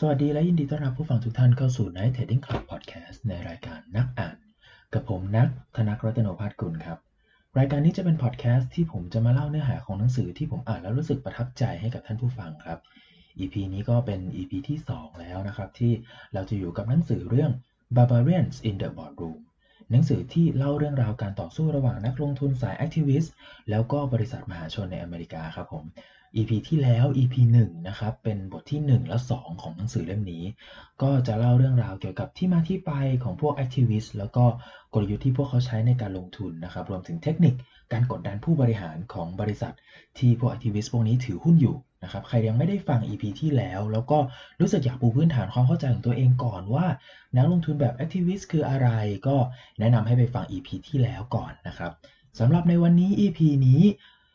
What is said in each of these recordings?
สวัสดีและยินดีต้อนรับผู้ฟังทุกท่านเข้าสู่ Night Trading Club Podcast ในรายการนักอ่าน กับผมนักธนกรัตโนภาสกุลครับ รายการนี้จะเป็นพอดแคสต์ที่ผมจะมาเล่าเนื้อหาของหนังสือที่ผมอ่านแล้วรู้สึกประทับใจให้กับท่านผู้ฟังครับ EP นี้ก็เป็น EP ที่ 2 แล้วนะครับที่เราจะอยู่กับหนังสือเรื่อง Barbarians in the Boardroom หนังสือที่เล่าเรื่องราวการต่อสู้ระหว่างนักลงทุนสายแอคทิวิสต์แล้วก็บริษัทมหาชนในอเมริกาครับผม EP ที่แล้ว EP 1นะครับเป็นบทที่ 1 และ 2 ของหนังสือเล่มนี้ ก็จะเล่าเรื่องราวเกี่ยวกับที่มาที่ไปของพวก activist แล้วก็กลยุทธ์ที่พวกเขาใช้ในการลงทุนนะครับรวมถึงเทคนิคการกดดันผู้บริหารของบริษัท ที่พวก activist พวกนี้ถือหุ้นอยู่นะครับใครยังไม่ได้ฟัง EP ที่แล้ว แล้วก็รู้สึกอยากปูพื้นฐานความเข้าใจของตัวเองก่อนว่า นักลงทุนแบบ activist คืออะไร ก็แนะนำให้ไปฟัง EP ที่แล้วก่อนนะครับสำหรับในวันนี้ EP นี้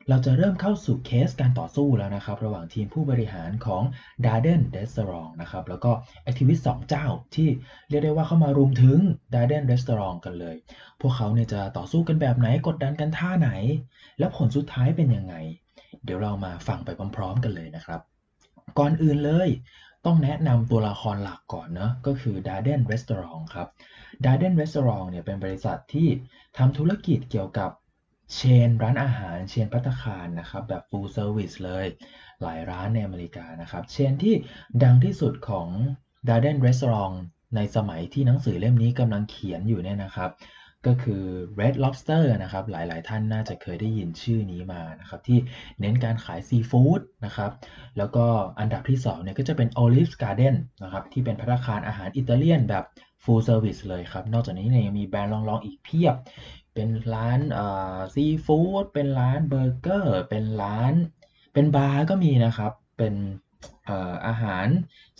เราจะเริ่มเข้าสู่เคสการต่อสู้แล้วนะครับ ระหว่างทีมผู้บริหารของ Darden Restaurant นะครับแล้วก็ Activist 2เจ้าที่เรียกได้ว่าเข้ามารุมถึง Darden Restaurant กันเลย พวกเขาเนี่ยจะต่อสู้กันแบบไหนกดดันกันท่าไหน แล้วผลสุดท้ายเป็นยังไง เดี๋ยวเรามาฟังไปพร้อม ๆ กันเลยนะครับ ก่อนอื่นเลยต้องแนะนำตัวละครหลักก่อนเนะก็คือ Darden Restaurant ครับ Darden Restaurant เนี่ยเป็นบริษัทที่ทำธุรกิจเกี่ยวกับ เชนร้านอาหารเชนพัตคารนะครับแบบ full service เลยหลายร้านในอเมริกานะครับเชนที่ดังที่สุดของ Darden Restaurant ในสมัยที่หนังสือเล่มนี้กำลังเขียนอยู่เนี่ยนะครับ ก็คือ Red Lobster นะครับหลายๆ ท่านน่าจะเคยได้ยินชื่อนี้มานะครับที่เน้นการขายซีฟู้ดนะครับแล้วก็อันดับที่2เนี่ยก็จะเป็น Olive Garden นะครับที่เป็นภัตตาคารอาหารอิตาเลียนแบบ full service เลยครับ นอกจากนี้เนี่ยยังมีแบรนด์รองๆอีกเพียบ เป็นร้านซีฟู้ดเป็นร้านเบอร์เกอร์ เป็นร้าน เป็นบาร์ก็มีนะครับ เป็นอาหาร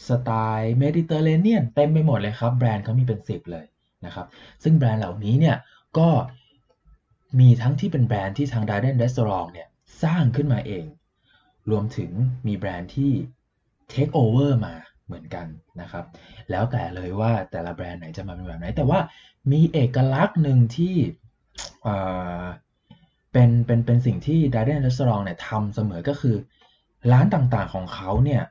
สไตล์เมดิเตอร์เรเนียนเต็มไปหมดเลยครับ แบรนด์เขามีเป็นสิบเลยนะครับ ซึ่งแบรนด์เหล่านี้เนี่ยก็มีทั้งที่เป็นแบรนด์ที่ทาง Darden Restaurant เนี่ยสร้างขึ้นมาเอง รวมถึงมีแบรนด์ที่ take over มาเหมือนกันนะครับ แล้วแต่เลยว่าแต่ละแบรนด์ไหนจะมาเป็นแบบไหน แต่ว่ามีเอกลักษณ์หนึ่งที่ เป็นเป็นเป็นสิ่งที่ Darden Restaurant เนี่ยทำเสมอก็คือ ร้านต่างๆของเขาเนี่ย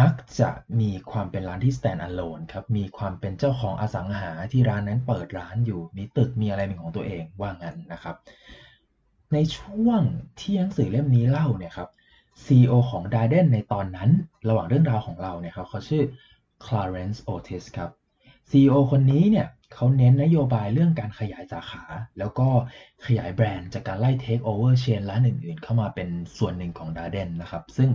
มักจะมีความเป็นร้านที่ stand alone ครับ มีความเป็นเจ้าของอสังหาที่ร้านนั้นเปิดร้านอยู่ มีตึกมีอะไรเป็นของตัวเองว่างั้นนะครับ ในช่วงที่หนังสือเล่มนี้เล่าเนี่ยครับ CEO ของ Darden ในตอนนั้นระหว่างเรื่องราวของเราเนี่ยครับเขาชื่อ Clarence Otis ครับ CEO คนนี้เนี่ย เขาเน้นนโยบายเรื่องการขยายสาขา แล้วก็ขยายแบรนด์จากการไล่เทคโอเวอร์ chain ร้านอื่นๆ เข้ามาเป็นส่วนหนึ่งของ Darden นะครับ ซึ่ง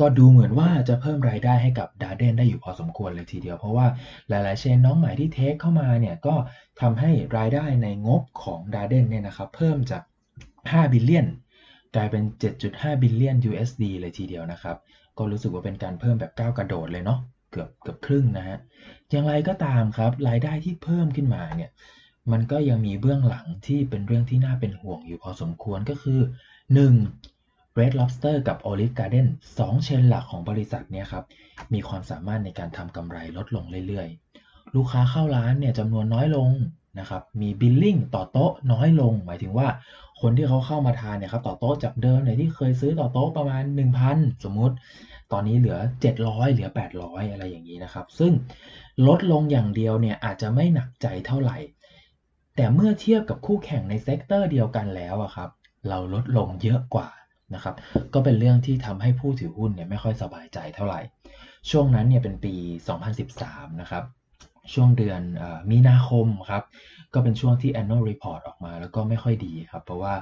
ก็ดูเหมือนว่าจะเพิ่มรายได้ให้กับ Darden ได้อยู่พอสมควรเลยทีเดียว เพราะว่าหลายๆ chain น้องใหม่ที่ take เข้ามาเนี่ยก็ทำให้รายได้ในงบของ Darden เนี่ยนะครับเพิ่มจาก 5 บิลเลียนกลายเป็น 7.5 billion USD เลยทีเดียวนะครับ ก็รู้สึกว่าเป็นการเพิ่มแบบก้าวกระโดดเลยเนาะ เกือบเกือบครึ่งนะฮะอย่างไรก็ตามครับรายได้ที่เพิ่มขึ้นมาเนี่ยมันก็ยังมีเบื้องหลังที่เป็นเรื่องที่น่าเป็นห่วงอยู่พอสมควรก็คือ 1. Red Lobster กับ Olive Garden 2 chain หลักของบริษัทเนี่ยครับมีความสามารถในการทำกำไรลดลงเรื่อยๆ ลูกค้าเข้าร้านเนี่ยจำนวนน้อยลง นะครับมี billing ต่อโต๊ะน้อยลง หมายถึงว่าคนที่เขาเข้ามาทานเนี่ยครับต่อโต๊ะจากเดิมเนี่ยที่เคยซื้อต่อโต๊ะประมาณ 1,000 สมมุติ ตอนนี้เหลือ 700 เหลือ 800 อะไรอย่างนี้นะครับ ซึ่งลดลงอย่างเดียวเนี่ยอาจจะไม่หนักใจเท่าไหร่ แต่เมื่อเทียบกับคู่แข่งใน sector เดียวกันแล้วอะครับเราลดลงเยอะกว่านะครับก็เป็นเรื่องที่ทำให้ผู้ถือหุ้นเนี่ยไม่ค่อยสบายใจเท่าไหร่ ช่วงนั้นเนี่ยเป็นปี 2013 นะครับ ช่วงเดือนอมีนาคมครับ ก็เป็นช่วงที่ annual report ออกมาแล้วก็ไม่ค่อยดีครับ เพราะว่า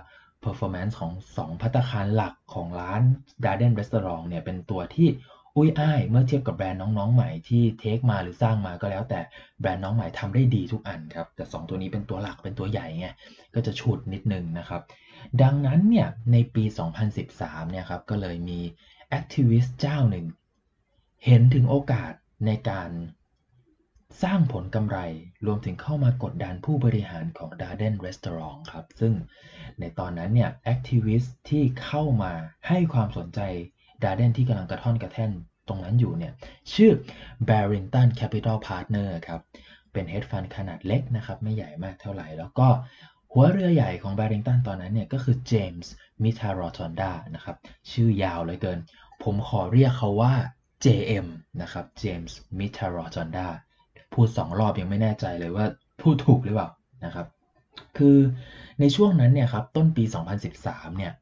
performance ของ 2 พัตคารหลักของร้าน Garden Restaurant เนี่ยเป็นตัวที่อุ้ยอ้ายเมื่อเทียบกับแบรนด์น้องๆใหม่ที่เทคมาหรือสร้างมาก็แล้ว แต่แบรนด์น้องใหม่ทำได้ดีทุกอันครับแต่ 2 ตัวนี้เป็นตัวหลักเป็นตัวใหญ่ไงก็จะฉุดนิดนึงนะครับ ดังนั้นเนี่ยในปี 2013เนี่ยครับก็เลยมี activist เจ้าหนึ่ง เห็นถึงโอกาสในการ สร้างผลกำไรรวมถึงเข้ามากดดันผู้บริหารของ Darden Restaurant ครับ ซึ่งในตอนนั้นเนี่ย activist ที่เข้ามาให้ความสนใจ Darden ที่กำลังกระท่อนกระแท่นตรงนั้นอยู่เนี่ยชื่อ Barrington Capital Partner ครับ เป็น hedge fund ขนาดเล็กนะครับ ไม่ใหญ่มากเท่าไหร่ แล้วก็หัวเรือใหญ่ของ Barrington ตอนนั้นเนี่ยก็คือ James m i t a r o t o n d a นะครับชื่อยาวเลยเกิน ผมขอเรียกเขาว่า JM นะครับ James m พูดสองรอบยังไม่แน่ใจเลยว่าพูดถูกหรือเปล่านะครับ คือในช่วงนั้นเนี่ยครับต้นปี 2013 เนี่ย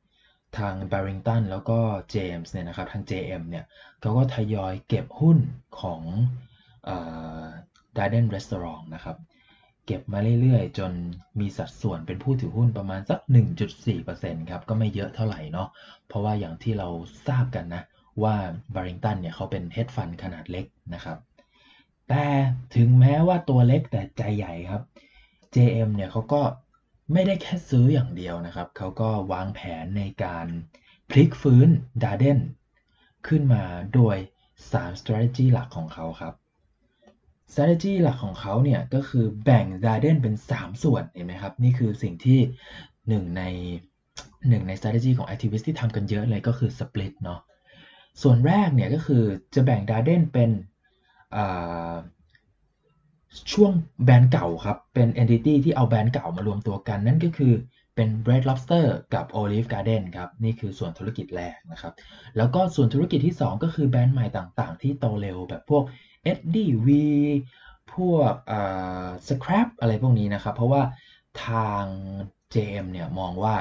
ทาง Barrington แล้วก็ James เนี่ยนะครับทาง JM เนี่ยเขาก็ทยอยเก็บหุ้นของ Darden Restaurant นะครับเก็บมาเรื่อยๆ จนมีสัดส่วนเป็นผู้ถือหุ้นประมาณสัก 1.4%ครับ ก็ไม่เยอะเท่าไหร่เนาะ เพราะว่าอย่างที่เราทราบกันนะ ว่า Barrington เนี่ยเขาเป็น hedge fund ขนาดเล็กนะครับ แต่ถึงแม้ว่าตัวเล็กแต่ใจใหญ่ครับ JM เนี่ยเขาก็ไม่ได้แค่ซื้ออย่างเดียวนะครับ เขาก็วางแผนในการพลิกฟื้น Darden ขึ้นมาโดย 3 strategy หลักของเขาครับ strategy หลักของเขาเนี่ยก็คือแบ่ง Darden เป็น 3 ส่วนเห็นไหมครับ นี่คือสิ่งที่หนึ่งในหนึ่งใน strategy ของ activist ที่ทำกันเยอะเลยก็คือ split เนาะส่วนแรกเนี่ยก็คือจะแบ่ง Darden เป็น ช่วงแบรนด์เก่าครับ เป็น entity ที่เอาแบรนด์เก่ามารวมตัวกัน นั่นก็คือเป็น Red Lobster กับ Olive Garden ครับ นี่คือส่วนธุรกิจแรกนะครับ แล้วก็ส่วนธุรกิจที่ 2 ก็คือแบรนด์ใหม่ต่างๆ ที่โตเร็วแบบพวก SDV พวกอ่า Scrap อะไรพวกนี้นะครับ เพราะว่าทาง JM เนี่ยมองว่า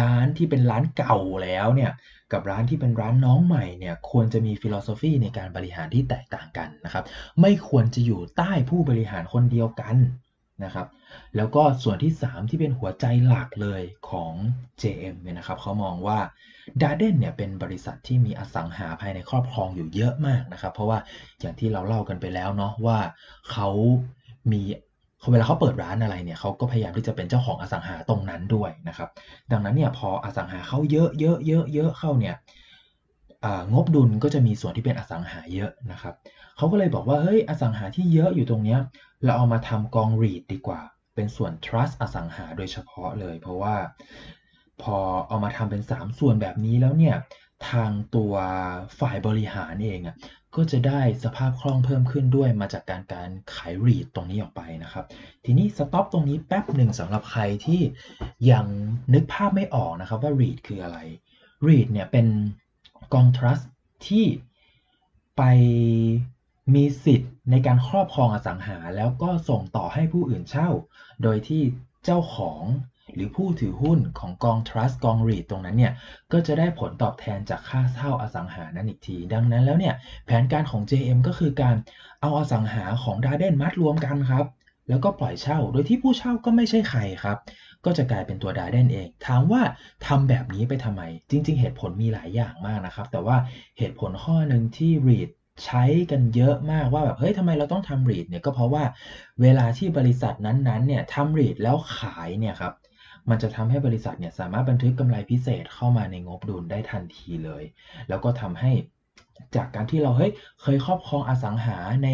ร้านที่เป็นร้านเก่าแล้วเนี่ย กับร้านที่เป็นร้านน้องใหม่เนี่ยควรจะมี philosophy ในการบริหารที่แตกต่างกันนะครับไม่ควรจะอยู่ใต้ผู้บริหารคนเดียวกันนะครับแล้วก็ส่วนที่ 3 ที่เป็นหัวใจหลักเลยของ JM เนี่ยนะครับเขามองว่า Darden เนี่ยเป็นบริษัทที่มีอสังหาภายในครอบครองอยู่เยอะมากนะครับ เพราะว่าอย่างที่เราเล่ากันไปแล้วเนาะว่าเขามี เวลาเขาเปิดร้านอะไรเนี่ยเขาก็พยายามที่จะเป็นเจ้าของอสังหาตรงนั้นด้วยนะครับ ดังนั้นเนี่ยพออสังหาเขาเยอะเยอะเยอะเยอะเข้าเนี่ยงบดุลก็จะมีส่วนที่เป็นอสังหาเยอะนะครับเขาก็เลยบอกว่าเฮ้ยอสังหาที่เยอะอยู่ตรงเนี้ยเราเอามาทำกองรีดดีกว่า เป็นส่วน trust อสังหาโดยเฉพาะเลย เพราะว่าพอเอามาทำเป็น 3 ส่วนแบบนี้แล้วเนี่ยทางตัวฝ่ายบริหารเองอะ ก็จะได้สภาพคล่องเพิ่มขึ้นด้วยมาจากการการขายรีดตรงนี้ออกไปนะครับ ทีนี้สต็อปตรงนี้แป๊บหนึ่งสำหรับใครที่ยังนึกภาพไม่ออกนะครับว่ารีดคืออะไรรีดเนี่ยเป็นกองทรัสที่ไปมีสิทธิ์ในการครอบครองอสังหา แล้วก็ส่งต่อให้ผู้อื่นเช่า โดยที่เจ้าของ หรือผู้ถือหุ้นของกอง trust กอง REIT ตรงนั้นเนี่ยก็จะได้ผลตอบแทนจากค่าเช่าอสังหานั้นอีกที ดังนั้นแล้วเนี่ยแผนการของ JM ก็คือการเอาอสังหาของ Darden มัดรวมกันครับแล้วก็ปล่อยเช่าโดยที่ผู้เช่าก็ไม่ใช่ใครครับ ก็จะกลายเป็นตัว Darden เอง ถามว่าทำแบบนี้ไปทำไม จริง ๆ เหตุผลมีหลายอย่างมากนะครับ แต่ว่าเหตุผลข้อหนึ่งที่ REIT ใช้กันเยอะมากว่าแบบเฮ้ยทำไมเราต้องทำรีดเนี่ยก็เพราะว่าเวลาที่บริษัทนั้นๆเนี่ยทำรีดแล้วขายเนี่ยครับ มันจะทำให้บริษัทเนี่ยสามารถบันทึกกำไรพิเศษเข้ามาในงบดุลได้ทันทีเลย แล้วก็ทำให้จากการที่เราเฮ้ยเคยครอบครองอสังหาใน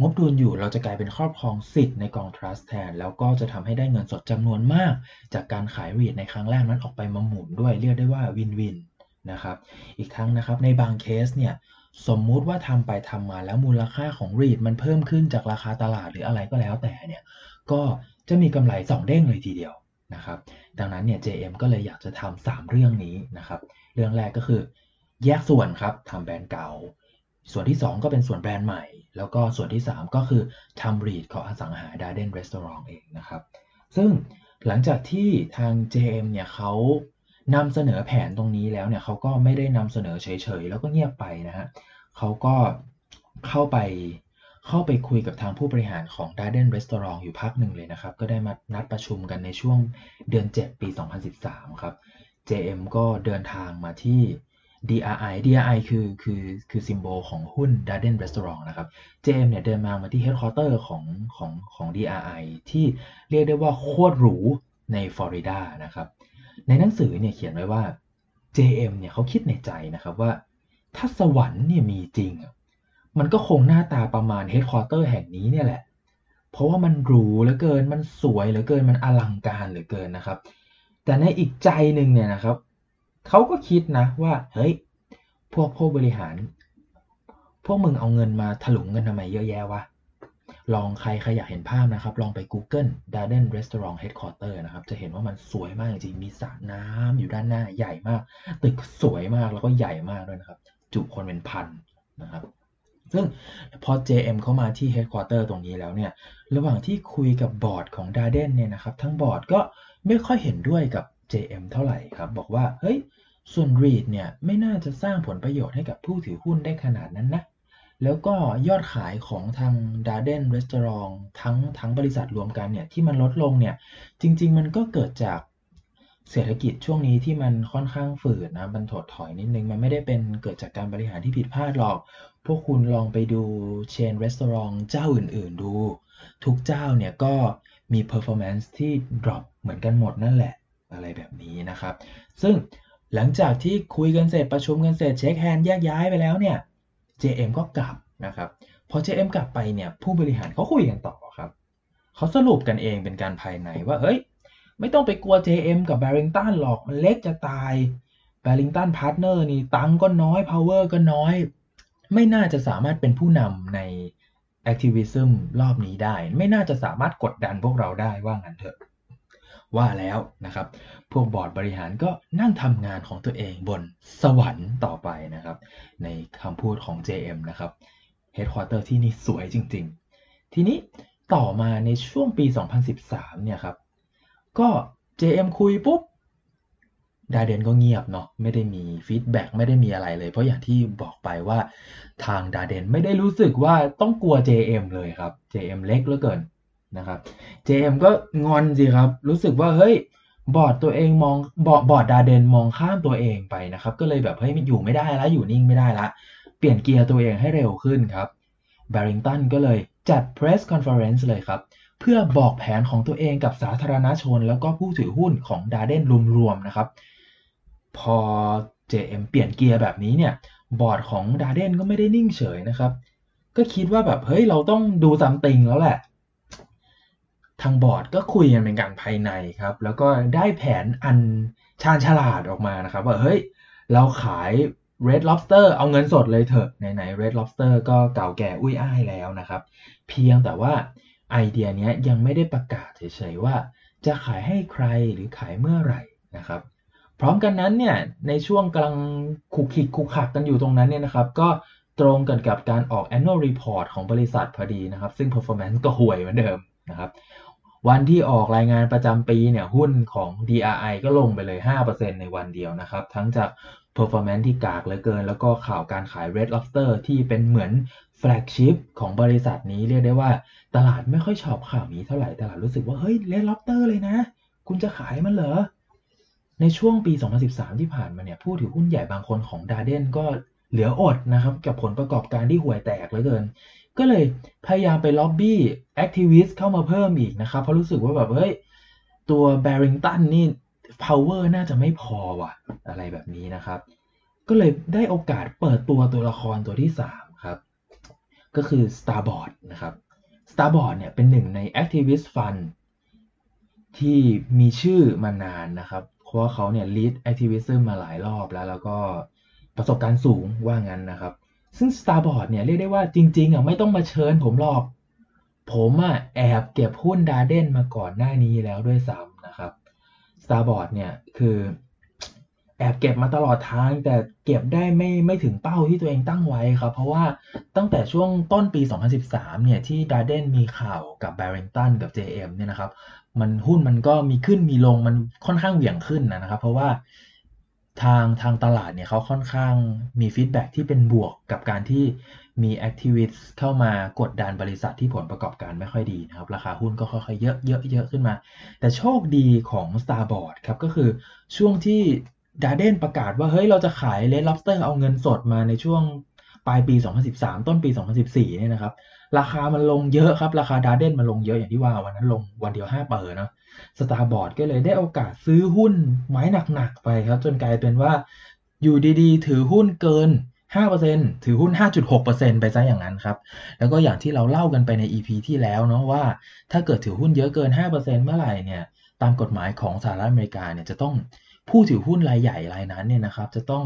งบดุลอยู่เราจะกลายเป็นครอบครองสิทธิ์ในกองทรัสต์แทน แล้วก็จะทำให้ได้เงินสดจำนวนมาก จากการขายรีดในครั้งแรกนั้นออกไปมาหมุนด้วยเรียกได้ว่าวินวินนะครับอีกทั้งนะครับในบางเคสเนี่ยสมมุติว่าทำไปทำมาแล้วมูลค่าของรีดมันเพิ่มขึ้นจากราคาตลาดหรืออะไรก็แล้วแต่เนี่ยก็จะมีกำไรสองเด้งเลยทีเดียว นะครับ ดังนั้นเนี่ย JM ก็เลยอยากจะทำ3เรื่องนี้นะครับ เรื่องแรกก็คือ แยกส่วนครับทำแบรนด์เก่า ส่วนที่ 2 ก็เป็นส่วนแบรนด์ใหม่ แล้วก็ส่วนที่ 3 ก็คือทำรีดของอสังหาดาเดนรีสอร์ทเองนะครับ ซึ่งหลังจากที่ทาง JM เนี่ยเขานำเสนอแผนตรงนี้แล้วเนี่ยเขาก็ไม่ได้นำเสนอเฉยๆ แล้วก็เงียบไปนะฮะเขาก็เข้าไป เข้าไปคุยกับทางผู้บริหารของ Darden Restaurant อยู่พักหนึ่งเลยนะครับ ก็ได้มานัดประชุมกันในช่วงเดือน 7 ปี 2013 ครับ JM ก็เดินทางมาที่ DRI DRI คือคือคือ symbol ของหุ้น Darden Restaurant นะครับ JM เนี่ยเดินมามาที่ Headquarter ของของของ DRI ที่เรียกได้ว่าโคตรหรูในฟลอริดานะครับ ในหนังสือเนี่ยเขียนไว้ว่า JM เนี่ยเขาคิดในใจนะครับว่า ถ้าสวรรค์เนี่ยมีจริง มันก็คงหน้าตาประมาณ headquarter แห่งนี้เนี่ยแหละ เพราะว่ามันหรูเหลือเกิน มันสวยเหลือเกิน มันอลังการเหลือเกินนะครับ แต่ในอีกใจหนึ่งเนี่ยนะครับ เขาก็คิดนะว่า เฮ้ย พวกผู้บริหาร พวกมึงเอาเงินมาถลุงเงินทำไมเยอะแยะวะ ลองใครใครอยากเห็นภาพนะครับ ลองไป Google Darden Restaurant Headquarter นะครับ จะเห็นว่ามันสวยมากจริง มีสระน้ำอยู่ด้านหน้า ใหญ่มาก ตึกสวยมาก แล้วก็ใหญ่มากด้วยนะครับ จุคนเป็นพันนะครับ ซึ่งพอ JM เข้ามาที่ Headquarter ตรงนี้แล้วเนี่ย ระหว่างที่คุยกับบอร์ดของ Darden เนี่ยนะครับ ทั้งบอร์ดก็ไม่ค่อยเห็นด้วยกับ JM เท่าไหร่ครับ บอกว่า เฮ้ย ส่วน REIT เนี่ย ไม่น่าจะสร้างผลประโยชน์ให้กับผู้ถือหุ้นได้ขนาดนั้นนะ แล้วก็ยอดขายของทาง Darden Restaurant ทั้งทั้งบริษัทรวมกันเนี่ยที่มันลดลงเนี่ย จริง ๆ มันก็เกิดจาก เศรษฐกิจช่วงนี้ที่มันค่อนข้างฝืดนะ มันถดถอยนิดนึง มันไม่ได้เป็นเกิดจากการบริหารที่ผิดพลาดหรอก พวกคุณลองไปดู chain restaurant เจ้าอื่น ๆ ดู ทุกเจ้าเนี่ยก็มี performance ที่ drop เหมือนกันหมดนั่นแหละ อะไรแบบนี้นะครับ ซึ่งหลังจากที่คุยกันเสร็จประชุมกันเสร็จ shake hand แยกย้ายไปแล้วเนี่ย JM ก็กลับนะครับ พอ JM กลับไปเนี่ยผู้บริหารเขาคุยกันต่อครับ เขาสรุปกันเองเป็นการภายในว่าเฮ้ย ไม่ต้องไปกลัว JM กับ Barrington หรอกมันเล็กจะตาย Barrington Partner นี่ตังก็น้อย power ก็น้อย ไม่น่าจะสามารถเป็นผู้นำใน activism รอบนี้ได้ ไม่น่าจะสามารถกดดันพวกเราได้ว่างั้นเถอะ ว่าแล้วนะครับ พวกบอร์ดบริหารก็นั่งทำงานของตัวเองบนสวรรค์ต่อไปนะครับ ในคำพูดของ JM นะครับ Headquarter ที่นี่สวยจริง ๆ ทีนี้ต่อมาในช่วงปี 2013 เนี่ยครับ ก็ JM คุยปุ๊บ Darden ก็เงียบเนาะไม่ได้มี feedback ไม่ได้มีอะไรเลย เพราะอย่างที่บอกไปว่าทาง Darden ไม่ได้รู้สึกว่าต้องกลัว JM เลยครับ JM เล็กเหลือเกินนะครับ JM ก็งอนสิครับ รู้สึกว่าเฮ้ยบอร์ดตัวเองมองบอร์ดบอร์ด Darden มองข้ามตัวเองไปนะครับ ก็เลยแบบเฮ้ยอยู่ไม่ได้แล้วอยู่นิ่งไม่ได้ละเปลี่ยนเกียร์ตัวเองให้เร็วขึ้นครับ b บริงตันก็เลยจัด press conference เลยครับเพื่อบอกแผนของตัวเองกับสาธารณชน แล้วก็ผู้ถือหุ้นของดาเดนรวมๆนะครับ พอ JM เปลี่ยนเกียร์แบบนี้เนี่ย บอร์ดของดาเดนก็ไม่ได้นิ่งเฉยนะครับ ก็คิดว่าแบบเฮ้ยเราต้องดูซัมติงแล้วแหละ ทางบอร์ดก็คุยกันเป็นการภายในครับ แล้วก็ได้แผนอันชาญฉลาดออกมานะครับ ว่าเฮ้ยเราขาย Red Lobster เอาเงินสดเลยเถอะไหนๆ Red Lobster ก็เก่าแก่อุ้ยอ้ายแล้วนะครับ เพียงแต่ว่า ไอเดียนี้ยังไม่ได้ประกาศเฉยๆว่า จะขายให้ใครหรือขายเมื่อไหร่นะครับ พร้อมกันนั้นเนี่ยในช่วงกำลังขุกขิกขุกขักกันอยู่ตรงนั้นเนี่ยนะครับ ก็ตรงกันกับการออก annual report ของบริษัทพอดีนะครับ ซึ่ง performance ก็ห่วยเหมือนเดิมนะครับ วันที่ออกรายงานประจำปีเนี่ยหุ้นของ DRI ก็ลงไปเลย 5%ในวันเดียวนะครับ ทั้งจาก performance ที่กากเหลือเกิน แล้วก็ข่าวการขาย Red Lobster ที่เป็นเหมือน flagship ของบริษัทนี้เรียกได้ว่า ตลาดไม่ค่อยชอบข่าวนี้เท่าไหร่ ตลาดรู้สึกว่า เฮ้ย Red Lobster เลยนะ คุณจะขายมันเหรอ ในช่วงปี 2013 ที่ผ่านมาเนี่ย ผู้ถือหุ้นใหญ่บางคนของ Darden ก็เหลืออดนะครับ กับผลประกอบการที่ห่วยแตกเหลือเกิน ก็เลยพยายามไปล็อบบี้แอคทิวิสต์เข้ามาเพิ่มอีกนะครับ เพราะรู้สึกว่าแบบเฮ้ยตัว Barrington นี่ power น่าจะไม่พอว่ะ อะไรแบบนี้นะครับ ก็เลยได้โอกาสเปิดตัวตัวละครตัวที่ 3 ครับ ก็คือ Starboard นะครับ Starboard เนี่ยเป็นหนึ่งใน Activist Fund ที่มีชื่อมานานนะครับ เพราะว่าเขาเนี่ย lead activism มาหลายรอบแล้ว แล้วก็ประสบการณ์สูงว่างั้นนะครับ ซึ่ง Starboard เนี่ยเรียกได้ว่าจริงๆอะไม่ต้องมาเชิญผมหรอก ผมอะแอบเก็บหุ้นดาเดนมาก่อนหน้านี้แล้วด้วยซ้ำนะครับ Starboard เนี่ยคือ แอบเก็บมาตลอดทาง แต่เก็บได้ไม่ไม่ถึงเป้าที่ตัวเองตั้งไว้ครับ เพราะว่าตั้งแต่ช่วงต้นปี 2013 เนี่ย ที่ Darden มีข่าวกับ Barrington กับ JM เนี่ยนะครับ มันหุ้นมันก็มีขึ้นมีลงมันค่อนข้างเหวี่ยงขึ้นนะครับ เพราะว่าทางทางตลาดเนี่ยเขาค่อนข้างมี feedback ที่เป็นบวกกับการที่มี activist เข้ามากดดันบริษัทที่ผลประกอบการไม่ค่อยดีนะครับ ราคาหุ้นก็ค่อยๆเยอะเยอะเยอะขึ้นมา แต่โชคดีของ Starboard ครับก็คือช่วงที่ ดาเดนประกาศว่าเฮ้ยเราจะขาย Red Lobster เอาเงินสดมาในช่วงปลายปี 2013 ต้นปี 2014 เนี่ยนะครับ ราคามันลงเยอะครับ ราคาดาเดนมันลงเยอะอย่างที่ว่าวันนั้นลงวันเดียว 5 เปอร์เนาะสตาร์บอร์ดก็เลยได้โอกาสซื้อหุ้นไว้หนัก ๆ ไปครับ จนกลายเป็นว่าอยู่ดีๆ ถือหุ้นเกิน 5%ถือหุ้น 5.6%ไปซะอย่างนั้นครับ แล้วก็อย่างที่เราเล่ากันไปใน EP ที่แล้วเนาะว่า ถ้าเกิดถือหุ้นเยอะเกิน 5%เมื่อไหร่เนี่ย ตามกฎหมายของสหรัฐอเมริกาเนี่ยจะต้อง ผู้ถือหุ้นรายใหญ่รายนั้นเนี่ยนะครับ จะต้อง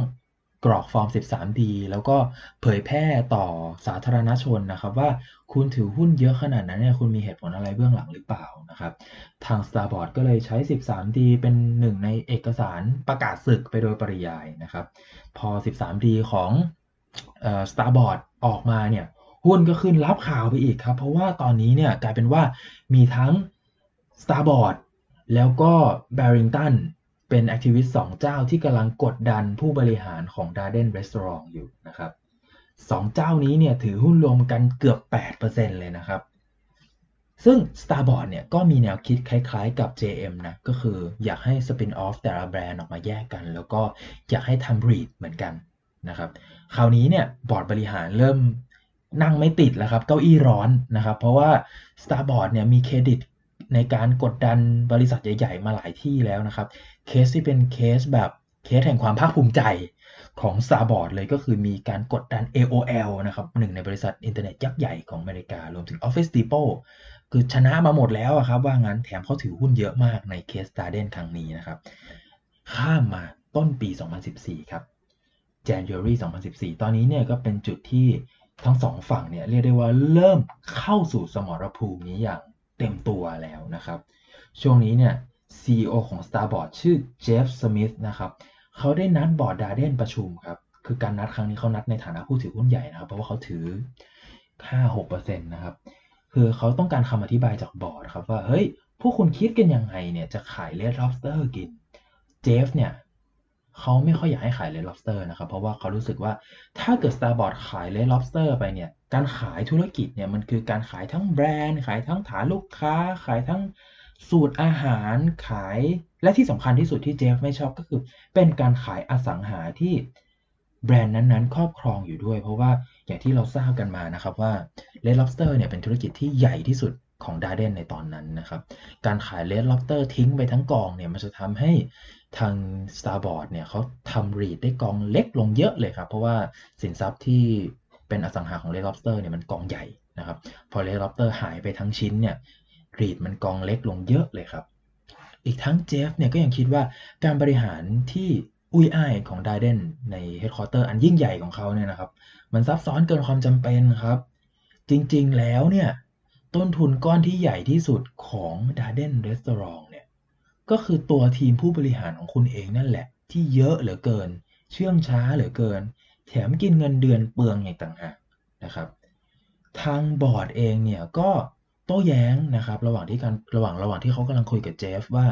กรอกฟอร์ม 13D แล้วก็เผยแพร่ต่อสาธารณชนนะครับ ว่าคุณถือหุ้นเยอะขนาดนั้นเนี่ยคุณมีเหตุผลอะไรเบื้องหลังหรือเปล่านะครับ ทาง Starboard ก็เลยใช้ 13D เป็นหนึ่งในเอกสารประกาศศึกไปโดยปริยายนะครับ พอ 13D ของ Starboardออกมาเนี่ยหุ้นก็ขึ้นรับข่าวไปอีกครับ เพราะว่าตอนนี้เนี่ยกลายเป็นว่ามีทั้ง Starboard แล้วก็ Barrington เป็น activist สองเจ้าที่กำลังกดดันผู้บริหารของ Darden Restaurant อยู่นะครับสองเจ้านี้เนี่ยถือหุ้นรวมกันเกือบ 8%เลยนะครับ ซึ่ง Starboard เนี่ยก็มีแนวคิดคล้าย ๆ กับ JM นะ ก็คืออยากให้ spin off แต่ละแบรนด์ออกมาแยกกัน แล้วก็อยากให้ทำ REIT เหมือนกันนะครับคราวนี้เนี่ยบอร์ดบริหารเริ่มนั่งไม่ติดแล้วครับ เก้าอี้ร้อนนะครับ เพราะว่า Starboard เนี่ยมีเครดิต ในการกดดันบริษัทใหญ่ ๆ มาหลายที่แล้วนะครับ เคสที่เป็นเคสแบบเคสแห่งความภาคภูมิใจของ Starboard เลยก็คือมีการกดดัน AOL นะครับหนึ่งในบริษัทอินเทอร์เน็ตยักษ์ใหญ่ของอเมริกา รวมถึง Office Depot คือชนะมาหมดแล้วครับ ว่างั้นแถมเขาถือหุ้นเยอะมากในเคส Darden ครั้งนี้นะครับ ข้ามมาต้นปี 2014 ครับ January 2014 ตอนนี้เนี่ยก็เป็นจุดที่ทั้งสองฝั่งเนี่ยเรียกได้ว่าเริ่มเข้าสู่สมรภูมินี้อย่าง เต็มตัวแล้วนะครับ ช่วงนี้เนี่ย CEO ของ Starboard ชื่อเจฟสมิธนะครับเขาได้นัดบอร์ดดาเดนประชุมครับ คือการนัดครั้งนี้เขานัดในฐานะผู้ถือหุ้นใหญ่นะครับ เพราะว่าเขาถือ 5-6%นะครับ คือเขาต้องการคำอธิบายจากบอร์ดครับว่า เฮ้ย พวกคุณคิดกันยังไงเนี่ยจะขาย Red Lobster กัน Jeff เนี่ยเขาไม่ค่อยอยากให้ขาย Red Lobster นะครับ เพราะว่าเขารู้สึกว่าถ้าเกิด Starboard ขาย Red Lobster ไปเนี่ย การขายธุรกิจเนี่ยมันคือการขายทั้งแบรนด์ ขายทั้งฐานลูกค้า ขายทั้งสูตรอาหารขายและที่สำคัญที่สุดที่ Jeff ไม่ชอบก็คือ เป็นการขายอสังหาที่แบรนด์นั้นๆ ครอบครองอยู่ด้วย เพราะว่าอย่างที่เราทราบกันมานะครับว่า Red Lobster เนี่ยเป็นธุรกิจที่ใหญ่ที่สุดของ Darden ในตอนนั้นนะครับ การขาย Red Lobster ทิ้งไปทั้งกองเนี่ยมันจะทำให้ทาง Starboard เนี่ยเขาทำรีดได้กองเล็กลงเยอะเลยครับ เพราะว่าสินทรัพย์ที่ เป็นอสังหาของ Red Lobster เนี่ยมันกองใหญ่นะครับ พอ Red Lobster หายไปทั้งชิ้นเนี่ยรีดมันกองเล็กลงเยอะเลยครับ อีกทั้งเจฟเนี่ยก็ยังคิดว่าการบริหารที่อุ้ยอ้ายของไดเดนใน headquarter อันยิ่งใหญ่ของเขาเนี่ยนะครับ มันซับซ้อนเกินความจำเป็นครับ จริงๆแล้วเนี่ยต้นทุนก้อนที่ใหญ่ที่สุดของ Darden Restaurants เนี่ยก็คือตัวทีมผู้บริหารของคุณเองนั่นแหละ ที่เยอะเหลือเกิน เชื่องช้าเหลือเกิน แถมกินเงินเดือนเปลืองอย่างต่างหากนะครับ ทางบอร์ดเองเนี่ยก็โต้แย้งนะครับระหว่างที่การระหว่างระหว่างที่เขากำลังคุยกับ Jeff ว่า